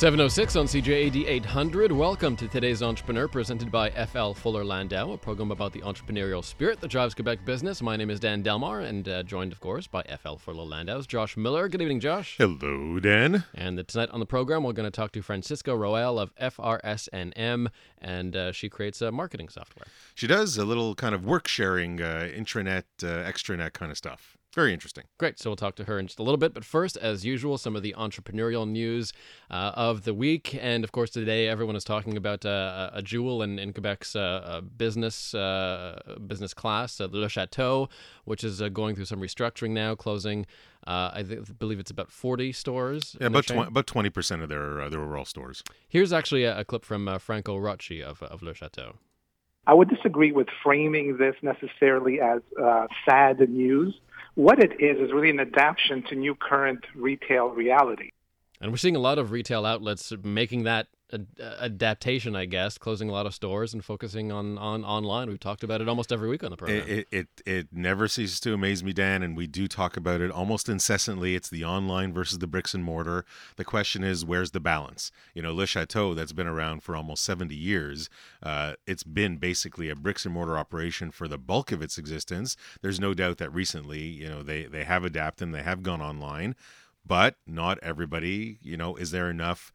706 on CJAD 800. Welcome to today's Entrepreneur, presented by FL Fuller Landau, a program about the entrepreneurial spirit that drives Quebec business. My name is Dan Delmar, and uh, joined, of course, by FL Fuller Landau's Josh Miller. Good evening, Josh. Hello, Dan. And uh, tonight on the program, we're going to talk to Francisco Roel of FRSNM, and uh, she creates uh, marketing software. She does a little kind of work sharing, uh, intranet, uh, extranet kind of stuff. Very interesting. Great. So we'll talk to her in just a little bit. But first, as usual, some of the entrepreneurial news uh, of the week. And of course, today everyone is talking about uh, a jewel in, in Quebec's uh, uh business uh, business class, uh, Le Chateau, which is going through some restructuring now, closing. I th- believe it's about 40 stores. Yeah, about, tw- about 20% of their, their overall stores. Here's actually a, a clip from Franco Rocchi of, of Le Chateau. I would disagree with framing this necessarily as sad news what it is is really an adaptation to new current retail reality. And we're seeing a lot of retail outlets making that adaptation, I guess, closing a lot of stores and focusing on, on online. We've talked about it almost every week on the program. It, it it never ceases to amaze me, Dan, and we do talk about it almost incessantly. It's the online versus the bricks and mortar. The question is, where's the balance? You know, Le Chateau, that's been around for almost 70 years, uh, it's been basically a bricks and mortar operation for the bulk of its existence. There's no doubt that recently, you know, they they have adapted and they have gone online, but not everybody. You know, is there enough?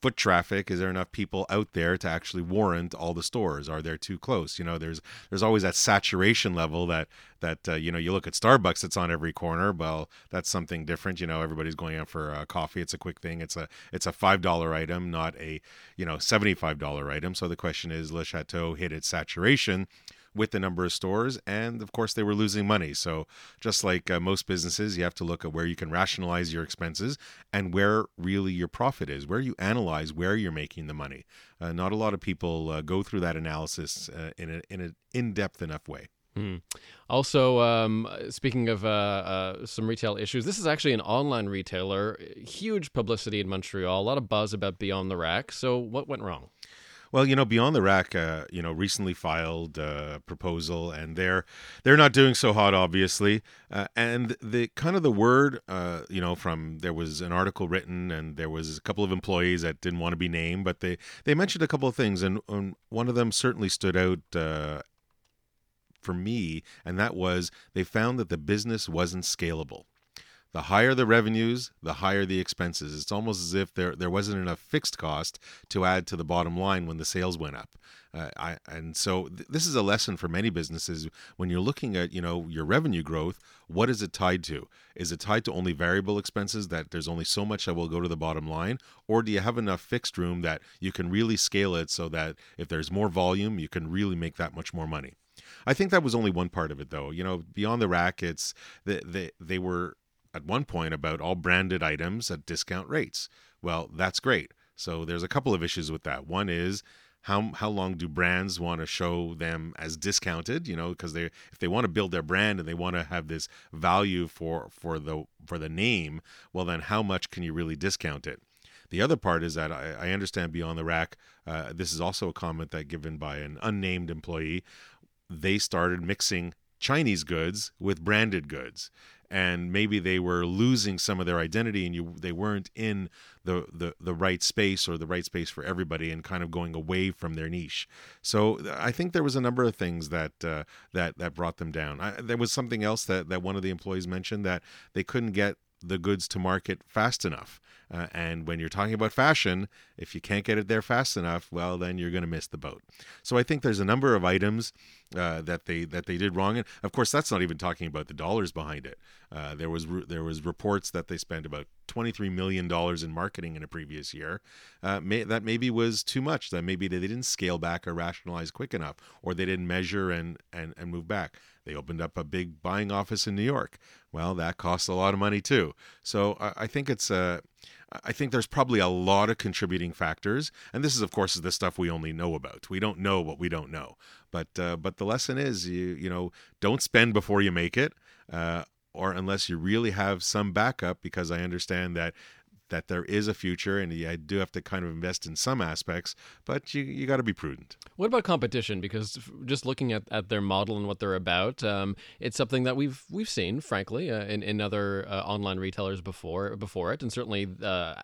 foot traffic? Is there enough people out there to actually warrant all the stores? Are they too close? You know there's there's always that saturation level that that uh, you know you look at starbucks it's on every corner. Well that's something different. You know everybody's going out for uh, coffee. It's a quick thing. It's a it's a five dollar item not a you know 75 dollar item. So the question is le chateau hit its saturation with the number of stores. And of course, they were losing money. So, just like uh, most businesses, you have to look at where you can rationalize your expenses and where really your profit is, where you analyze where you're making the money. Uh, not a lot of people uh, go through that analysis uh, in, a, in an in depth enough way. Mm. Also, um, speaking of uh, uh, some retail issues, this is actually an online retailer. Huge publicity in Montreal, a lot of buzz about Beyond the Rack. So, what went wrong? Well, you know, Beyond the Rack, uh, you know, recently filed a proposal, and they're they're not doing so hot, obviously. Uh, and the kind of the word, uh, you know, from there was an article written, and there was a couple of employees that didn't want to be named, but they they mentioned a couple of things, and, and one of them certainly stood out uh, for me, and that was they found that the business wasn't scalable the higher the revenues, the higher the expenses. It's almost as if there there wasn't enough fixed cost to add to the bottom line when the sales went up. Uh, I, and so th- this is a lesson for many businesses when you're looking at you know your revenue growth. What is it tied to? Is it tied to only variable expenses that there's only so much that will go to the bottom line, or do you have enough fixed room that you can really scale it so that if there's more volume, you can really make that much more money? I think that was only one part of it, though. You know, beyond the rack, it's they they, they were at one point about all branded items at discount rates. Well, that's great. So there's a couple of issues with that. One is how how long do brands want to show them as discounted? You know, because they if they want to build their brand and they want to have this value for for the for the name, well then how much can you really discount it? The other part is that I, I understand beyond the rack. Uh, this is also a comment that given by an unnamed employee. They started mixing Chinese goods with branded goods and maybe they were losing some of their identity and you they weren't in the, the the right space or the right space for everybody and kind of going away from their niche. So i think there was a number of things that uh, that that brought them down. I, there was something else that that one of the employees mentioned that they couldn't get the goods to market fast enough. Uh, and when you're talking about fashion, if you can't get it there fast enough, well, then you're going to miss the boat. So I think there's a number of items uh, that they that they did wrong, and of course that's not even talking about the dollars behind it. Uh, there was re- there was reports that they spent about 23 million dollars in marketing in a previous year. Uh, may, that maybe was too much. That maybe they didn't scale back or rationalize quick enough, or they didn't measure and and and move back. They opened up a big buying office in New York. Well, that costs a lot of money too. So I, think it's a. I think there's probably a lot of contributing factors, and this is, of course, the stuff we only know about. We don't know what we don't know, but uh, but the lesson is, you you know, don't spend before you make it, uh, or unless you really have some backup, because I understand that that there is a future, and you do have to kind of invest in some aspects, but you you got to be prudent. What about competition? Because just looking at, at their model and what they're about, um, it's something that we've we've seen, frankly, uh, in in other uh, online retailers before before it, and certainly uh,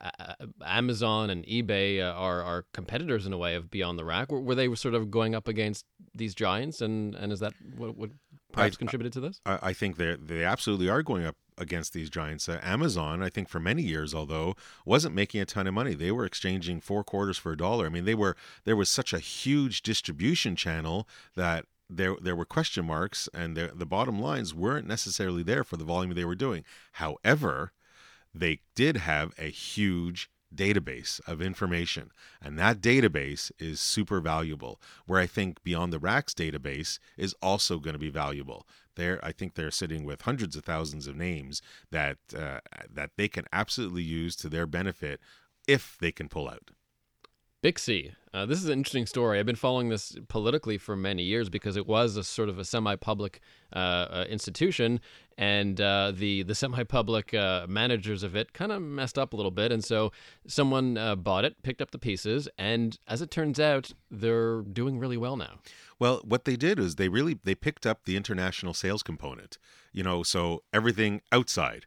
Amazon and eBay uh, are are competitors in a way of Beyond the Rack. Were, were they sort of going up against these giants, and and is that what, what perhaps I, contributed to this? I, I think they they absolutely are going up against these giants. Uh, Amazon, I think for many years, although wasn't making a ton of money, they were exchanging four quarters for a dollar. I mean, they were there was such a huge distribution channel that there there were question marks, and the the bottom lines weren't necessarily there for the volume they were doing. However, they did have a huge database of information and that database is super valuable. Where i think beyond the racks database is also going to be valuable. There i think they're sitting with hundreds of thousands of names that uh, that they can absolutely use to their benefit if they can pull out Bixi. Uh, this is an interesting story. I've been following this politically for many years because it was a sort of a semi-public uh, uh, institution, and uh, the the semi-public uh, managers of it kind of messed up a little bit, and so someone uh, bought it, picked up the pieces, and as it turns out, they're doing really well now. Well, what they did is they really they picked up the international sales component. You know, so everything outside.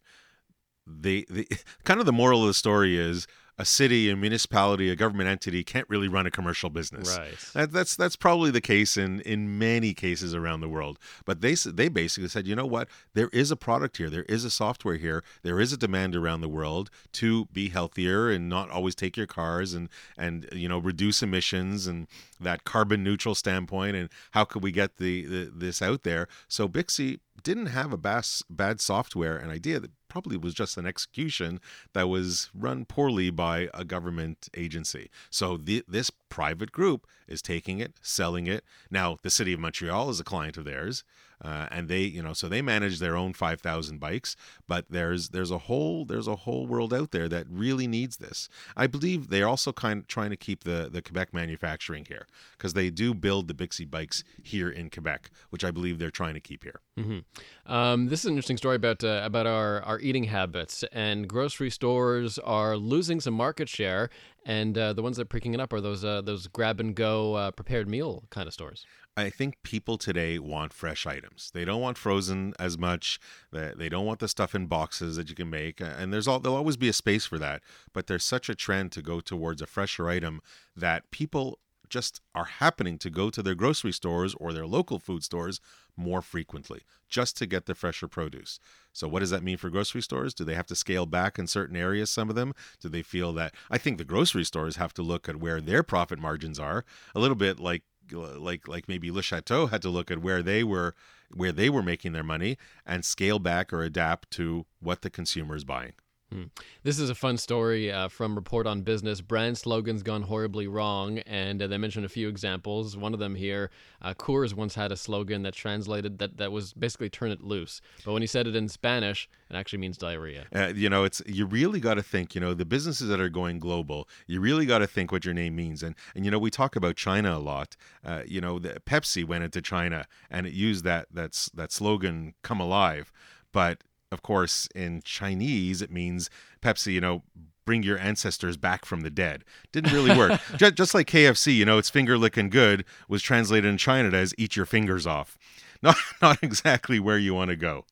The the kind of the moral of the story is a city, a municipality, a government entity can't really run a commercial business. Right. That, that's that's probably the case in in many cases around the world. But they they basically said, you know what? There is a product here. There is a software here. There is a demand around the world to be healthier and not always take your cars and and you know reduce emissions and that carbon neutral standpoint. And how could we get the, the this out there? So Bixi didn't have a bas- bad software and idea that probably was just an execution that was run poorly by a government agency. So the, this private group is taking it, selling it. Now, the city of Montreal is a client of theirs. Uh, and they you know so they manage their own 5000 bikes but there's there's a whole there's a whole world out there that really needs this i believe they're also kind of trying to keep the the quebec manufacturing here because they do build the bixi bikes here in quebec which i believe they're trying to keep here mm-hmm. um, this is an interesting story about uh, about our our eating habits and grocery stores are losing some market share and uh, the ones that are picking it up are those uh, those grab and go uh, prepared meal kind of stores. I think people today want fresh items. They don't want frozen as much. They don't want the stuff in boxes that you can make. And there's all there'll always be a space for that. But there's such a trend to go towards a fresher item that people just are happening to go to their grocery stores or their local food stores more frequently just to get the fresher produce. So, what does that mean for grocery stores? Do they have to scale back in certain areas, some of them? Do they feel that? I think the grocery stores have to look at where their profit margins are, a little bit like like like maybe Le Chateau had to look at where they were where they were making their money and scale back or adapt to what the consumer is buying. Hmm. This is a fun story uh, from Report on Business. Brand slogans gone horribly wrong, and uh, they mentioned a few examples. One of them here, uh, Coors once had a slogan that translated that that was basically "turn it loose," but when he said it in Spanish, it actually means diarrhea. Uh, you know, it's you really got to think. You know, the businesses that are going global, you really got to think what your name means. And and you know, we talk about China a lot. Uh, you know, the, Pepsi went into China and it used that that's that slogan "Come alive," but of course, in Chinese, it means Pepsi, you know, bring your ancestors back from the dead. Didn't really work. just, just like KFC, you know, it's finger licking good was translated in China as eat your fingers off. Not, not exactly where you want to go.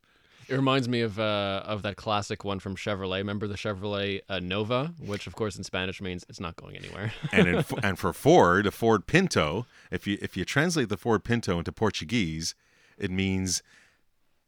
It reminds me of uh, of that classic one from Chevrolet. Remember the Chevrolet uh, Nova, which of course in Spanish means it's not going anywhere. and in, and for Ford, a Ford Pinto, if you if you translate the Ford Pinto into Portuguese, it means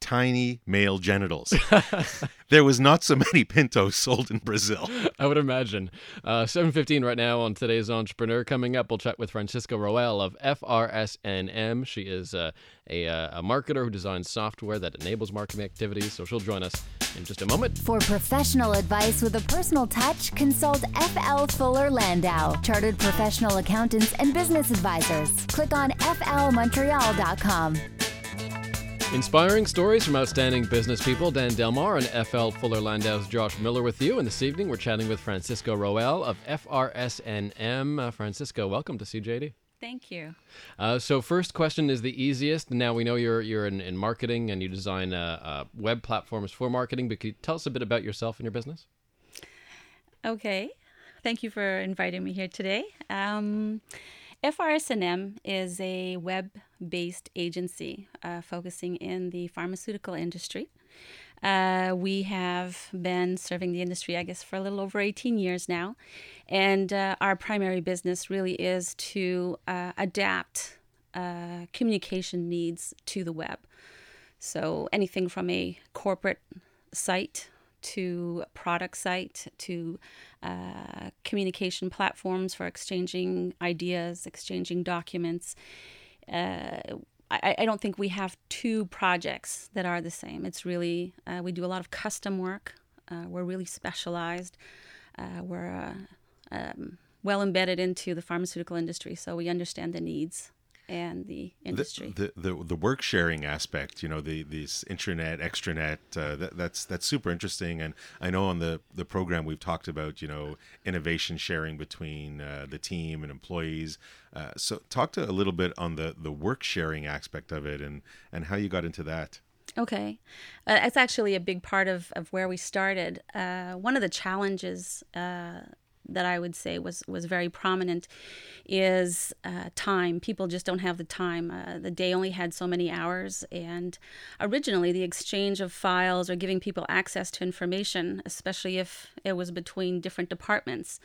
tiny male genitals. there was not so many Pintos sold in Brazil. I would imagine. Uh, 7.15 right now on today's Entrepreneur. Coming up, we'll chat with Francisco Roel of FRSNM. She is uh, a, uh, a marketer who designs software that enables marketing activities, so she'll join us in just a moment. For professional advice with a personal touch, consult FL Fuller Landau, chartered professional accountants and business advisors. Click on flmontreal.com. Inspiring stories from outstanding business people. Dan Delmar and FL Fuller Landau's Josh Miller with you. And this evening, we're chatting with Francisco Roel of FRSNM. Uh, Francisco, welcome to CJAD. Thank you. Uh, so, first question is the easiest. Now we know you're you're in, in marketing and you design uh, uh, web platforms for marketing. But can you tell us a bit about yourself and your business? Okay. Thank you for inviting me here today. Um, FRS&M is a web-based agency uh, focusing in the pharmaceutical industry. Uh, we have been serving the industry, I guess, for a little over 18 years now. And uh, our primary business really is to uh, adapt uh, communication needs to the web. So anything from a corporate site to product site to uh, communication platforms for exchanging ideas, exchanging documents. Uh, I, I, don't think we have two projects that are the same. It's really, uh, we do a lot of custom work. Uh, we're really specialized. Uh, we're uh, um, well embedded into the pharmaceutical industry, so we understand the needs and the industry. The the, the, the work sharing aspect, you know, the these intranet, extranet, uh, that, that's that's super interesting. And I know on the the program we've talked about, you know, innovation sharing between uh, the team and employees. Uh, so talk to a little bit on the the work sharing aspect of it and and how you got into that. Okay. Uh, it's actually a big part of, of where we started. Uh, one of the challenges uh, that I would say was was very prominent is uh, time. People just don't have the time. Uh, the day only had so many hours, and originally the exchange of files or giving people access to information, especially if it was between different departments.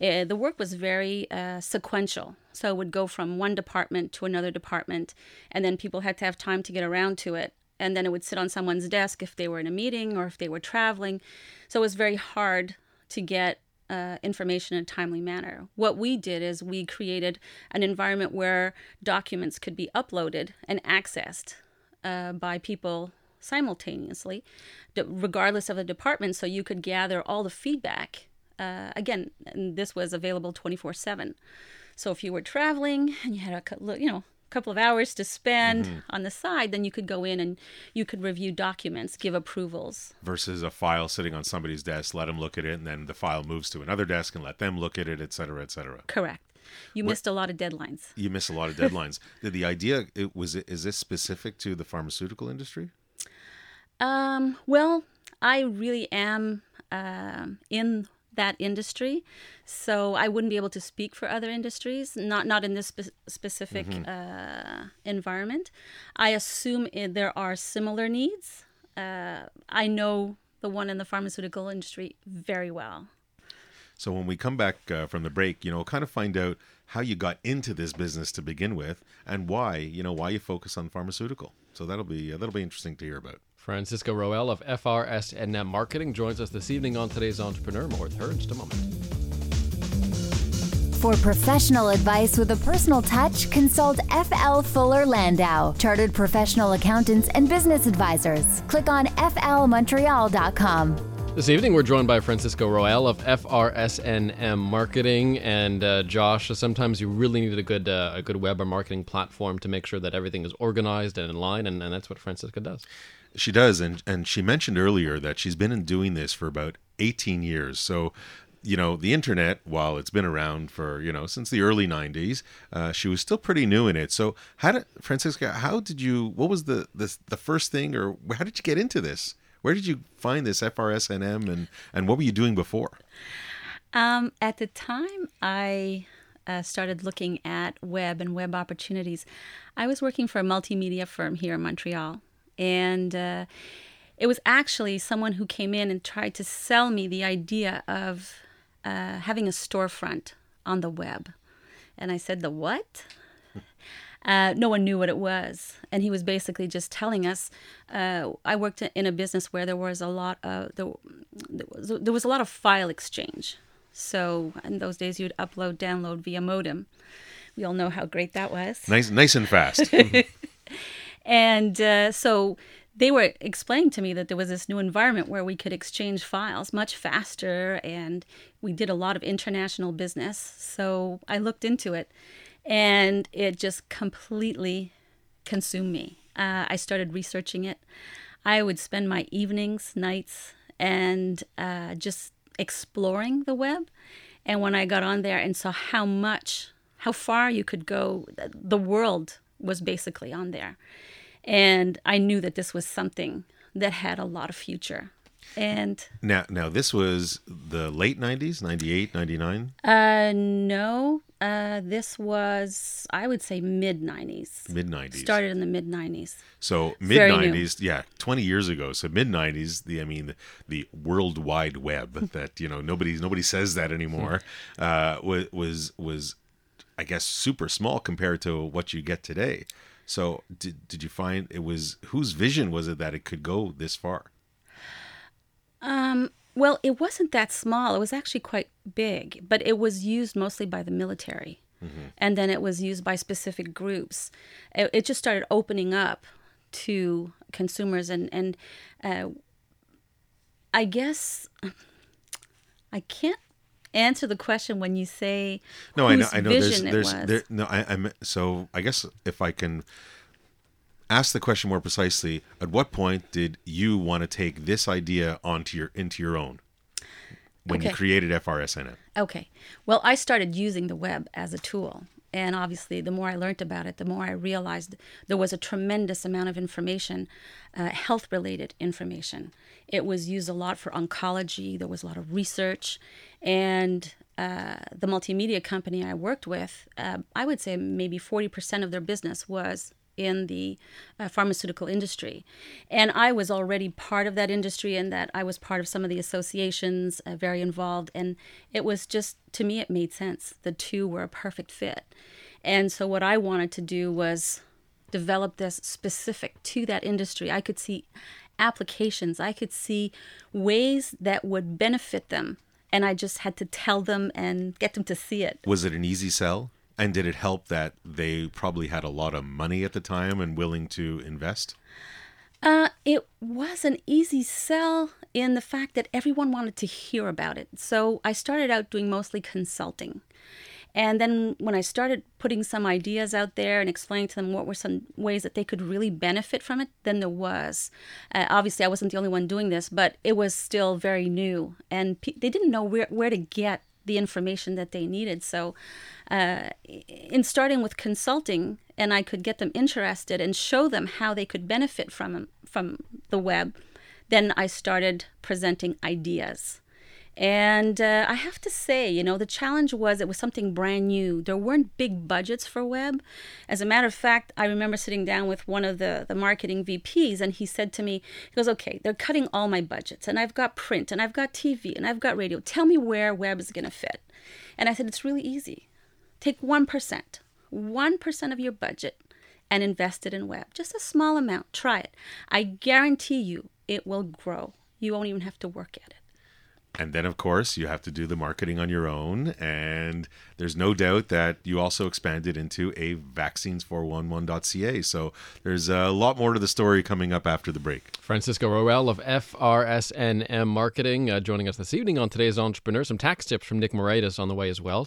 Uh, the work was very uh, sequential. So it would go from one department to another department, and then people had to have time to get around to it. And then it would sit on someone's desk if they were in a meeting or if they were traveling. So it was very hard to get uh, information in a timely manner. What we did is we created an environment where documents could be uploaded and accessed uh, by people simultaneously, regardless of the department, so you could gather all the feedback. Uh, again, this was available 24 7. So if you were traveling and you had a you know couple of hours to spend mm-hmm. on the side, then you could go in and you could review documents, give approvals. Versus a file sitting on somebody's desk, let them look at it, and then the file moves to another desk and let them look at it, et cetera, et cetera. Correct. You what, missed a lot of deadlines. You missed a lot of deadlines. Did the idea it was is this specific to the pharmaceutical industry? Um, well, I really am uh, in that industry. So I wouldn't be able to speak for other industries, not not in this spe- specific mm-hmm. uh, environment. I assume it, there are similar needs. Uh, I know the one in the pharmaceutical industry very well. So when we come back uh, from the break, you know, kind of find out how you got into this business to begin with and why, you know, why you focus on pharmaceutical. So that'll be uh, that'll be interesting to hear about. Francisco Roel of FRS&M Marketing joins us this evening on today's Entrepreneur. More with her in just a moment. For professional advice with a personal touch, consult FL Fuller Landau, Chartered Professional Accountants and Business Advisors. Click on flmontreal.com. This evening, we're joined by Francisco Roel of FRS&M Marketing, and uh, Josh. Sometimes you really need a good uh, a good web or marketing platform to make sure that everything is organized and in line, and, and that's what Francisco does. She does, and and she mentioned earlier that she's been in doing this for about 18 years. So you know the internet while it's been around for you know since the early 90s uh, she was still pretty new in it so how did francisca how did you what was the the, the first thing or how did you get into this where did you find this FRS&M and, and what were you doing before? Um, at the time I uh, started looking at web and web opportunities, I was working for a multimedia firm here in Montreal. And uh, it was actually someone who came in and tried to sell me the idea of uh, having a storefront on the web. And I said, The what? Uh, no one knew what it was. And he was basically just telling us. Uh, I worked in a business where there was a lot of there, there, was, there was a lot of file exchange. So in those days, you'd upload, download via modem. We all know how great that was. Nice, nice and fast. and uh, so they were explaining to me that there was this new environment where we could exchange files much faster, and we did a lot of international business. So I looked into it and it just completely consumed me. Uh, I started researching it. I would spend my evenings, nights, and uh, just exploring the web. And when I got on there and saw how much, how far you could go, the world was basically on there. And I knew that this was something that had a lot of future. And Now, now this was the late 90s, 98, 99, uh, no, uh, this was I would say mid '90s. mid 90s. Started in the mid '90s. So mid 90s, yeah, 20 years ago. So mid 90s, the I mean the, the World Wide Web that you know nobody nobody says that anymore uh, was was was I guess super small compared to what you get today. So did did you find it was whose vision was it that it could go this far? Um, well, it wasn't that small. It was actually quite big, but it was used mostly by the military. And then it was used by specific groups. It, it just started opening up to consumers. And, and uh, I guess I can't answer the question when you say No, I know, I know. There's, there's, there. No, I, I'm. So I guess if I can ask the question more precisely, at what point did you want to take this idea onto your into your own when you created FRSNM? Okay. Well, I started using the web as a tool. And obviously, the more I learned about it, the more I realized there was a tremendous amount of information, uh, health related information. It was used a lot for oncology, there was a lot of research. And uh, the multimedia company I worked with, uh, I would say maybe 40% of their business was in the uh, pharmaceutical industry. And I was already part of that industry and that I was part of some of the associations, uh, very involved. And it was just, to me, it made sense. The two were a perfect fit. And so what I wanted to do was develop this specific to that industry. I could see applications, I could see ways that would benefit them. And I just had to tell them and get them to see it. Was it an easy sell? And did it help that they probably had a lot of money at the time and willing to invest? Uh, it was an easy sell in the fact that everyone wanted to hear about it. So I started out doing mostly consulting. And then when I started putting some ideas out there and explaining to them what were some ways that they could really benefit from it, then there was. Uh, obviously, I wasn't the only one doing this, but it was still very new. And pe- they didn't know where, where to get the information that they needed. So, uh, in starting with consulting, and I could get them interested and show them how they could benefit from from the web, then I started presenting ideas. And uh, I have to say, you know, the challenge was it was something brand new. There weren't big budgets for web. As a matter of fact, I remember sitting down with one of the, the marketing VPs, and he said to me, he goes, okay, they're cutting all my budgets, and I've got print, and I've got TV, and I've got radio. Tell me where web is going to fit. And I said, it's really easy. Take 1%, 1% of your budget, and invest it in web. Just a small amount. Try it. I guarantee you it will grow. You won't even have to work at it. And then, of course, you have to do the marketing on your own. And there's no doubt that you also expanded into a vaccines411.ca. So there's a lot more to the story coming up after the break. Francisco Roel of FRSNM Marketing uh, joining us this evening on today's Entrepreneur. Some tax tips from Nick Moraitis on the way as well.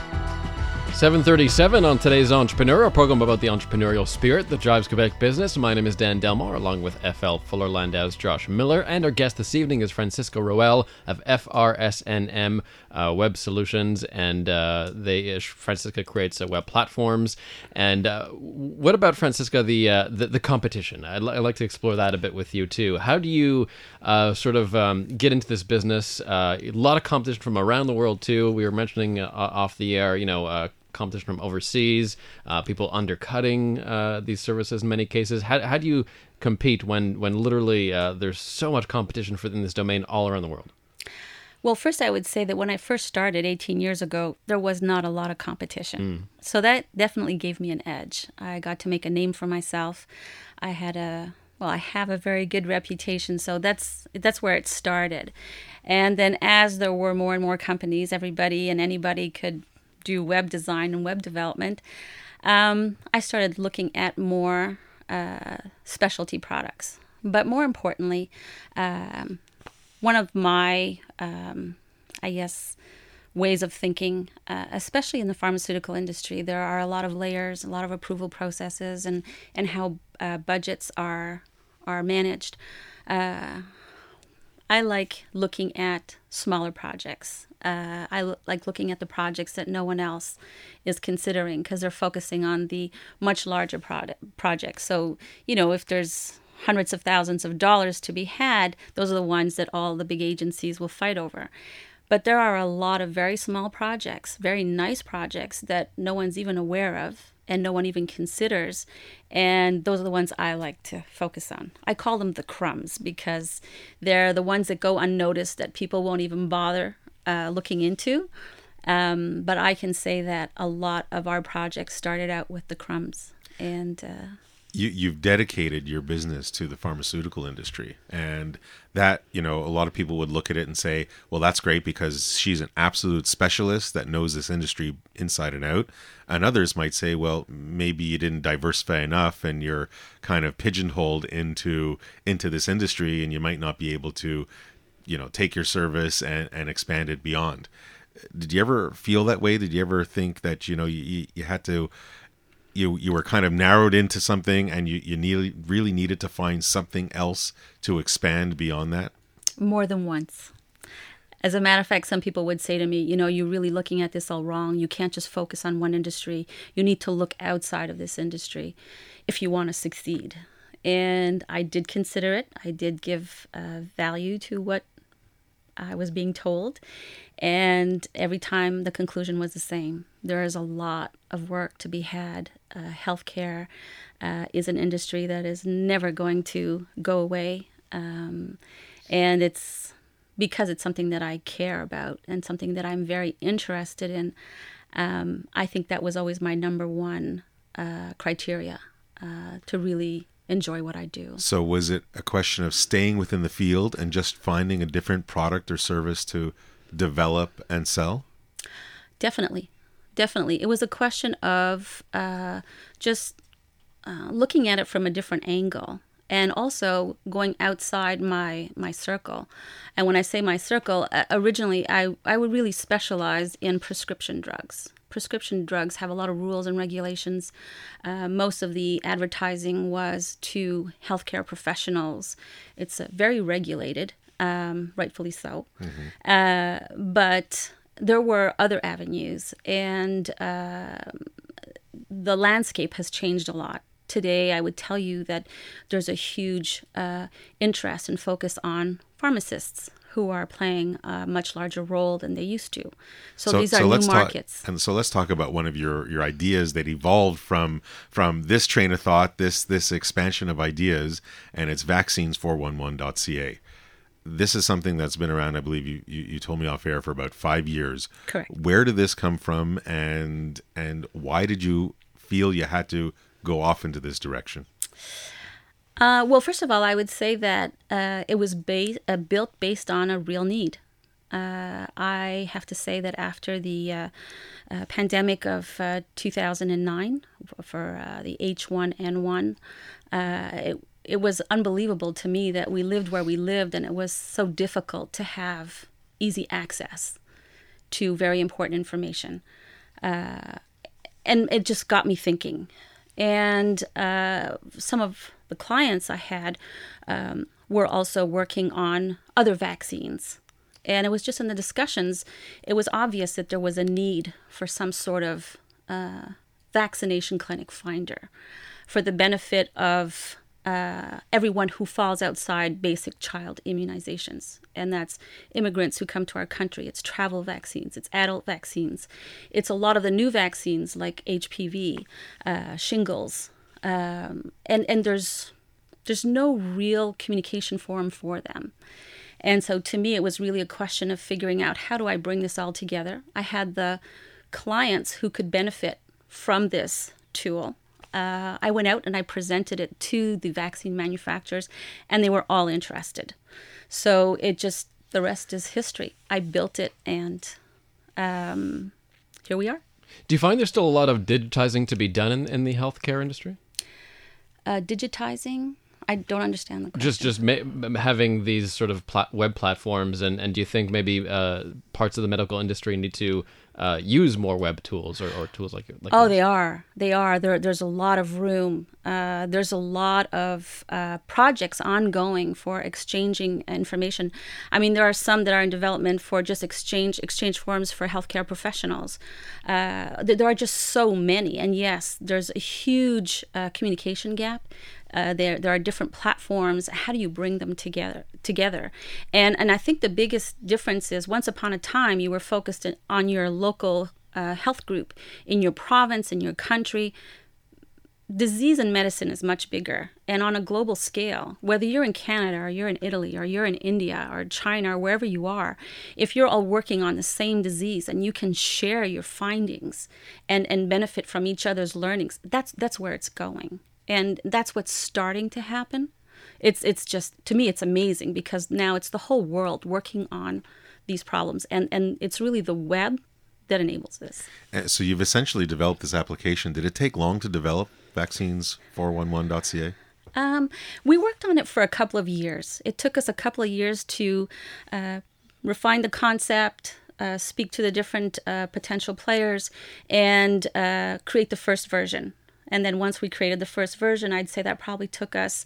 737 on today's Entrepreneur, a program about the entrepreneurial spirit that drives Quebec business. My name is Dan Delmar, along with FL Fuller Landau's Josh Miller. And our guest this evening is Francisco Roel of FRSNM uh, Web Solutions. And uh, they uh, Francisca creates uh, web platforms. And uh, what about, Francisco the, uh, the, the competition? I'd, li- I'd like to explore that a bit with you, too. How do you sort of um, get into this business? A lot of competition from around the world, too. We were mentioning off the air, you know, competition from overseas, uh, people undercutting uh, these services in many cases. How, how do you compete when when literally uh, there's so much competition for in this domain all around the world? Well, first, I would say that when I first started 18 years ago, there was not a lot of competition. So that definitely gave me an edge. I got to make a name for myself. I had a well, I have a very good reputation, so that's that's where it started. And then as there were more and more companies, everybody and anybody could do web design and web development. Um, I started looking at more uh, specialty products, but more importantly, um, one of my, um, I guess, ways of thinking, uh, especially in the pharmaceutical industry, there are a lot of layers, a lot of approval processes, and and how uh, budgets are are managed. Uh, I like looking at smaller projects. Uh, I like looking at the projects that no one else is considering because they're focusing on the much larger product projects. So, you know, if there's hundreds of thousands of dollars to be had, those are the ones that all the big agencies will fight over. But there are a lot of very small projects, very nice projects that no one's even aware of and no one even considers. And those are the ones I like to focus on. I call them the crumbs because they're the ones that go unnoticed that people won't even bother uh, looking into. Um, but I can say that a lot of our projects started out with the crumbs. And uh, you, you've dedicated your business to the pharmaceutical industry and that you know a lot of people would look at it and say well that's great because she's an absolute specialist that knows this industry inside and out and others might say well maybe you didn't diversify enough and you're kind of pigeonholed into into this industry and you might not be able to you know take your service and, and expand it beyond. Did you ever feel that way? Did you ever think that you know you, you had to you you were kind of narrowed into something and you you need, really needed to find something else to expand beyond that? More than once. As a matter of fact some people would say to me you know you're really looking at this all wrong. You can't just focus on one industry. You need to look outside of this industry if you want to succeed. And i did consider it. I did give uh, value to what i was being told and every time the conclusion was the same there is a lot of work to be had uh, healthcare uh, is an industry that is never going to go away. Um, and it's because it's something that I care about and something that I'm very interested in. Um, I think that was always my number one uh, criteria uh, to really enjoy what I do. So, was it a question of staying within the field and just finding a different product or service to develop and sell? Definitely definitely. It was a question of uh, just uh, looking at it from a different angle and also going outside my my circle. And when I say my circle, uh, originally I, I would really specialize in prescription drugs. Prescription drugs have a lot of rules and regulations. Uh, most of the advertising was to healthcare professionals. It's uh, very regulated, um, rightfully so. Mm-hmm. Uh, but there were other avenues, and uh, the landscape has changed a lot. Today, I would tell you that there's a huge uh, interest and focus on pharmacists who are playing a much larger role than they used to. So, so these are so new markets. Talk, and so let's talk about one of your, your ideas that evolved from from this train of thought, this this expansion of ideas, and it's vaccines411.ca this is something that's been around. I believe you, you, you told me off air for about five years. Correct. Where did this come from, and and why did you feel you had to go off into this direction? Uh, well, first of all, I would say that uh, it was uh, built based on a real need. Uh, I have to say that after the uh, uh, pandemic of 2009 for the H1N1, it it was unbelievable to me that we lived where we lived and it was so difficult to have easy access to very important information. And it just got me thinking. And uh, some of the clients I had um, were also working on other vaccines. And it was just in the discussions, it was obvious that there was a need for some sort of uh, vaccination clinic finder for the benefit of uh, everyone who falls outside basic child immunizations. And that's immigrants who come to our country. It's travel vaccines, it's adult vaccines, it's a lot of the new vaccines like HPV, uh, shingles. Um, and, and there's, there's no real communication forum for them. And so to me, it was really a question of figuring out how do I bring this all together. I had the clients who could benefit from this tool uh, I went out and I presented it to the vaccine manufacturers, and they were all interested. So it just, the rest is history. I built it, and um, here we are. Do you find there's still a lot of digitizing to be done in, in the healthcare industry? Uh, digitizing, I don't understand the question. Just just ma- having these sort of pla- web platforms, and, and do you think maybe uh, parts of the medical industry need to uh, use more web tools or, or tools like like Oh, this? they are. They are. There, there's a lot of room. Uh, there's a lot of uh, projects ongoing for exchanging information. I mean, there are some that are in development for just exchange exchange forums for healthcare professionals. Uh, there, there are just so many, and yes, there's a huge uh, communication gap. Uh, there, there are different platforms. How do you bring them together? Together, and and I think the biggest difference is once upon a time you were focused in, on your local uh, health group in your province, in your country. Disease and medicine is much bigger and on a global scale. Whether you're in Canada or you're in Italy or you're in India or China or wherever you are, if you're all working on the same disease and you can share your findings and, and benefit from each other's learnings, that's that's where it's going. And that's what's starting to happen. It's it's just to me it's amazing because now it's the whole world working on these problems and, and it's really the web that enables this. Uh, So you've essentially developed this application. Did it take long to develop vaccines411.ca? Um, we worked on it for a couple of years. It took us a couple of years to uh, refine the concept, uh, speak to the different uh, potential players, and uh, create the first version. And then once we created the first version, I'd say that probably took us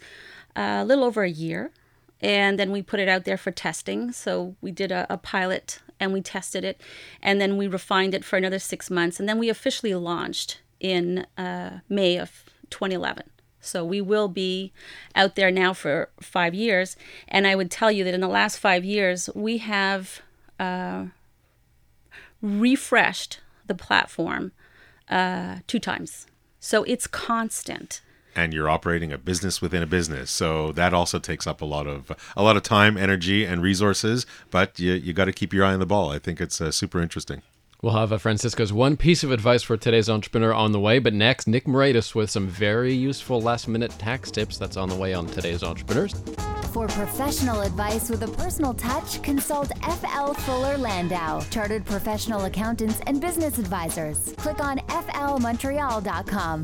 a little over a year. And then we put it out there for testing. So we did a, a pilot and we tested it. And then we refined it for another six months. And then we officially launched in uh, May of 2011. So we will be out there now for five years. And I would tell you that in the last five years, we have uh, refreshed the platform uh, two times. So it's constant. And you're operating a business within a business so that also takes up a lot of a lot of time energy and resources but you, you got to keep your eye on the ball i think it's uh, super interesting We'll have uh, Francisco's one piece of advice for today's entrepreneur on the way, but next, Nick Moraitis with some very useful last minute tax tips. That's on the way on today's entrepreneurs. For professional advice with a personal touch, consult FL Fuller Landau, Chartered Professional Accountants and Business Advisors. Click on flmontreal.com.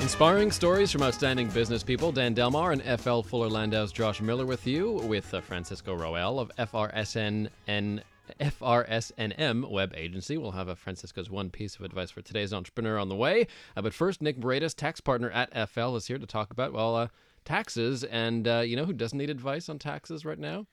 Inspiring stories from outstanding business people. Dan Delmar and FL Fuller Landau's Josh Miller with you, with uh, Francisco Roel of FRSN and FRSNM Web Agency. We'll have a Francisco's one piece of advice for today's entrepreneur on the way. Uh, but first, Nick Moraitis, tax partner at FL, is here to talk about, well, uh, taxes. And uh, you know who doesn't need advice on taxes right now?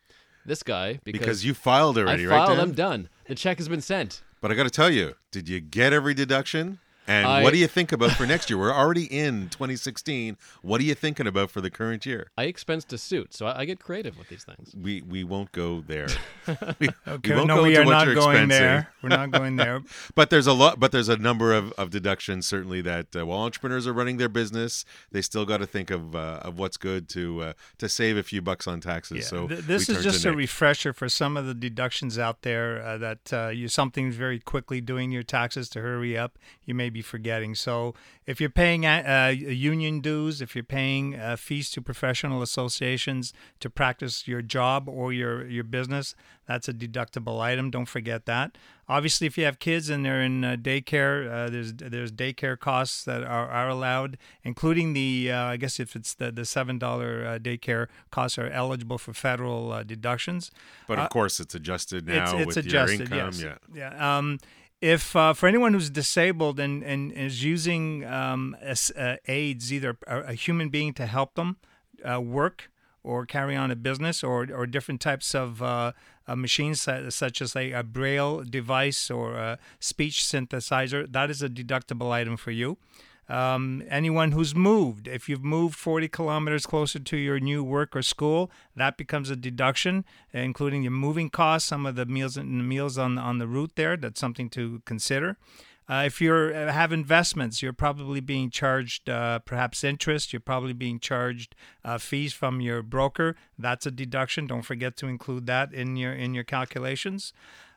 This guy. Because, because you filed already I right filed, Dan? I'm done. The check has been sent. but i got to tell you did you get every deduction and I- what do you think about for next year we're already in 2016 what are you thinking about for the current year I expensed a suit, so I, I get creative with these things. we we won't go there we, Okay, we won't no, go we into are what not you're going expensing. there. We're not going there. but there's a lot but there's a number of, of deductions certainly that uh, while entrepreneurs are running their business they still got to think of uh, of what's good to uh, to save a few bucks on taxes Yeah, so th- this is just a Nick. refresher for some of the deductions out there uh, that uh, you something's very quickly doing your taxes to hurry up. You may be forgetting. So if you're paying uh, union dues, if you're paying uh, fees to professional associations to practice your job or your your business, that's a deductible item. Don't forget that. Obviously, if you have kids and they're in uh, daycare, uh, there's there's daycare costs that are, are allowed, including the uh, I guess if it's the the seven dollar uh, daycare costs are eligible for federal uh, deductions. but of course it's adjusted now it's it's with adjusted. your income yes. yeah Yeah. Um, if uh, for anyone who's disabled and, and is using um, uh, aids, either a, a human being to help them uh, work or carry on a business, or or different types of uh, uh, machines such as a braille device or a speech synthesizer, that is a deductible item for you. Um, anyone who's moved, if you've moved 40 kilometers closer to your new work or school, that becomes a deduction, including your moving costs, some of the meals and meals on on the route there. That's something to consider. Uh, if you have investments, you're probably being charged uh, perhaps interest. You're probably being charged uh, fees from your broker. That's a deduction. Don't forget to include that in your in your calculations.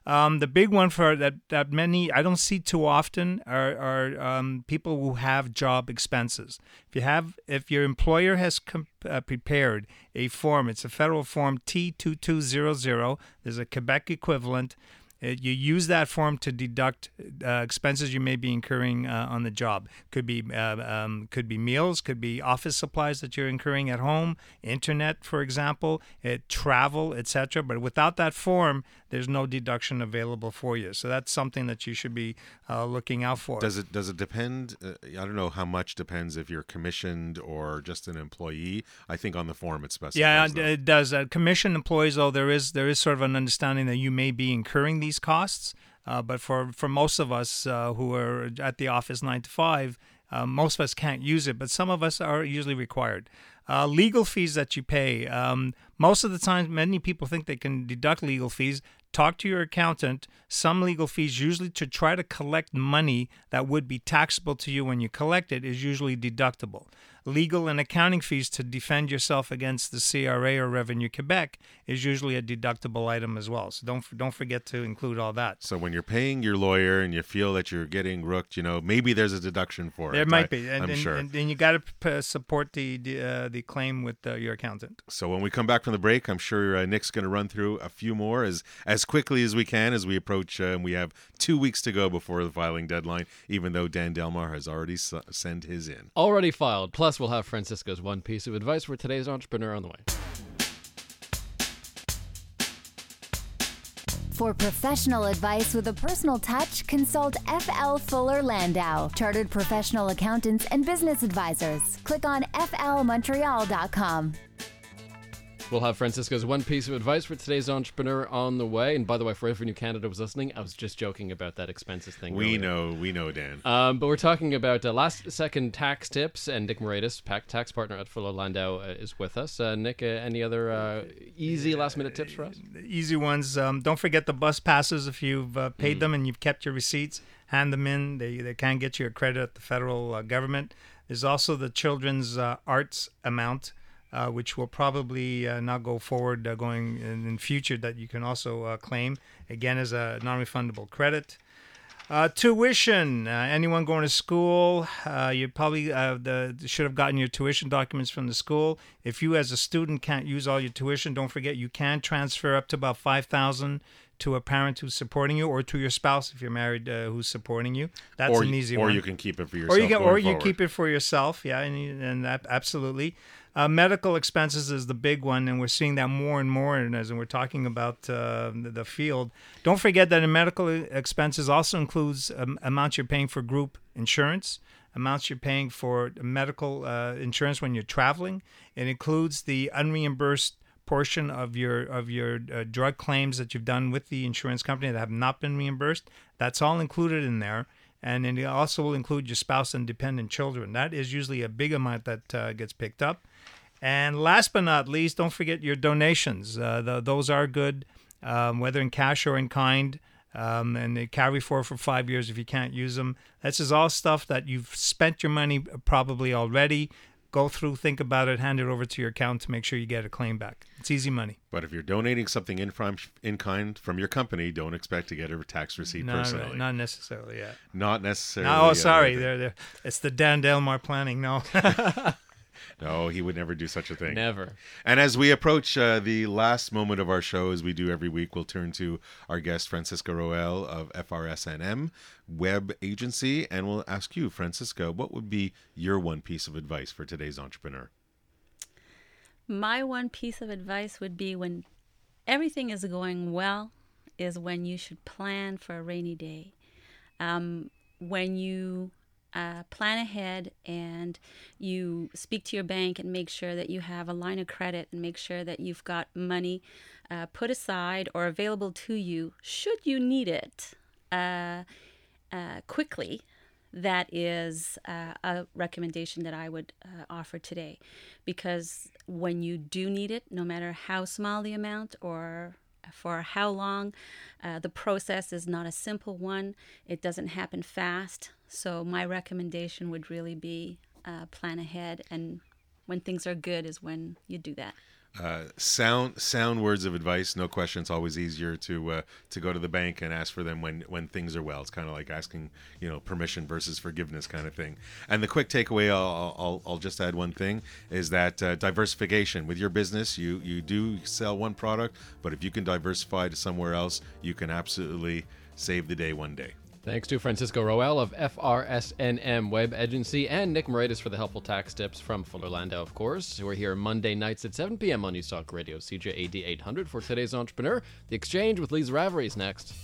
Um, the big one for that that many I don't see too often are, are um, people who have job expenses. If you have if your employer has uh, prepared a form, it's a federal form T two two zero zero. There's a Quebec equivalent. It, you use that form to deduct uh, expenses you may be incurring uh, on the job. Could be uh, um, could be meals, could be office supplies that you're incurring at home, internet, for example, it, travel, etc. But without that form, there's no deduction available for you. So that's something that you should be uh, looking out for. Does it does it depend? Uh, I don't know how much depends if you're commissioned or just an employee. I think on the form it specifies. Yeah, though. it does. Uh, commissioned employees, though, there is there is sort of an understanding that you may be incurring these costs. Uh, but for, for most of us uh, who are at the office nine to five, uh, most of us can't use it, but some of us are usually required. Uh, legal fees that you pay. Um, most of the time, many people think they can deduct legal fees. Talk to your accountant. Some legal fees, usually to try to collect money that would be taxable to you when you collect it, is usually deductible. Legal and accounting fees to defend yourself against the CRA or Revenue Quebec is usually a deductible item as well. So don't don't forget to include all that. So when you're paying your lawyer and you feel that you're getting rooked, you know maybe there's a deduction for it. There it. might I, be, and, I'm and, sure. and, and you got to p- support the the, uh, the claim with uh, your accountant. So when we come back from the break, I'm sure uh, Nick's going to run through a few more as as quickly as we can as we approach. Uh, and we have two weeks to go before the filing deadline. Even though Dan Delmar has already s- sent his in. Already filed. Plus, we'll have Francisca's one piece of advice for today's entrepreneur on the way. For professional advice with a personal touch, consult FL Fuller Landau, Chartered Professional Accountants and Business Advisors. Click on flmontreal.com. We'll have Francisca's one piece of advice for today's entrepreneur on the way. And by the way, for everyone in Canada was listening, I was just joking about that expenses thing. We earlier. know, we know, Dan. Um, but we're talking about uh, last second tax tips, and Nick Moraitis, tax partner at Fuller Landau, uh, is with us. Uh, Nick, uh, any other uh, easy last minute tips for us? Easy ones. Um, don't forget the bus passes if you've uh, paid them and you've kept your receipts. Hand them in. They they can get you a credit at the federal uh, government. There's also the children's uh, arts amount. Uh, which will probably uh, not go forward uh, going in, in future that you can also uh, claim again as a non-refundable credit. Uh, tuition. Uh, anyone going to school, uh, you probably uh, the, should have gotten your tuition documents from the school. If you, as a student, can't use all your tuition, don't forget you can transfer up to about five thousand to a parent who's supporting you, or to your spouse if you're married uh, who's supporting you. That's or an easy or one. Or you can keep it for yourself. or you can, or you forward. keep it for yourself. Yeah, and, and that, absolutely. Uh, medical expenses is the big one, and we're seeing that more and more. And as we're talking about uh, the, the field, don't forget that in medical expenses also includes um, amounts you're paying for group insurance, amounts you're paying for medical uh, insurance when you're traveling. It includes the unreimbursed portion of your of your uh, drug claims that you've done with the insurance company that have not been reimbursed. That's all included in there. And it also will include your spouse and dependent children. That is usually a big amount that uh, gets picked up. And last but not least, don't forget your donations. Uh, the, those are good, um, whether in cash or in kind. Um, and they carry forward for five years if you can't use them. This is all stuff that you've spent your money probably already. Go through, think about it, hand it over to your accountant to make sure you get a claim back. It's easy money. But if you're donating something in from in kind from your company, don't expect to get a tax receipt No, personally. not necessarily, yeah. Not necessarily. No, oh, uh, sorry. anything. They're, they're, it's the Dan Delmar planning. No. No, he would never do such a thing. Never. And as we approach uh, the last moment of our show, as we do every week, we'll turn to our guest, Francisca Roel of FRSNM Web Agency, and we'll ask you, Francisca, what would be your one piece of advice for today's entrepreneur? My one piece of advice would be when everything is going well, is when you should plan for a rainy day. Um, when you uh, plan ahead and you speak to your bank and make sure that you have a line of credit and make sure that you've got money uh, put aside or available to you should you need it uh, uh, quickly. That is uh, a recommendation that I would uh, offer today because when you do need it, no matter how small the amount or for how long. Uh, the process is not a simple one, it doesn't happen fast. So, my recommendation would really be uh, plan ahead, and when things are good is when you do that. uh, sound sound words of advice. No question. It's always easier to uh, to go to the bank and ask for them when when things are well. It's kind of like asking you know permission versus forgiveness kind of thing. And the quick takeaway, I'll I'll, I'll just add one thing is that uh, diversification with your business. You you do sell one product, but if you can diversify to somewhere else, you can absolutely save the day one day. Thanks to Francisca Roel of FRSNM Web Agency and Nick Moraitis for the helpful tax tips from Fuller Landau, of course. We're here Monday nights at 7 p.m. on Newstalk Radio, CJAD 800 for today's entrepreneur. The Exchange with Lisa Ravery next.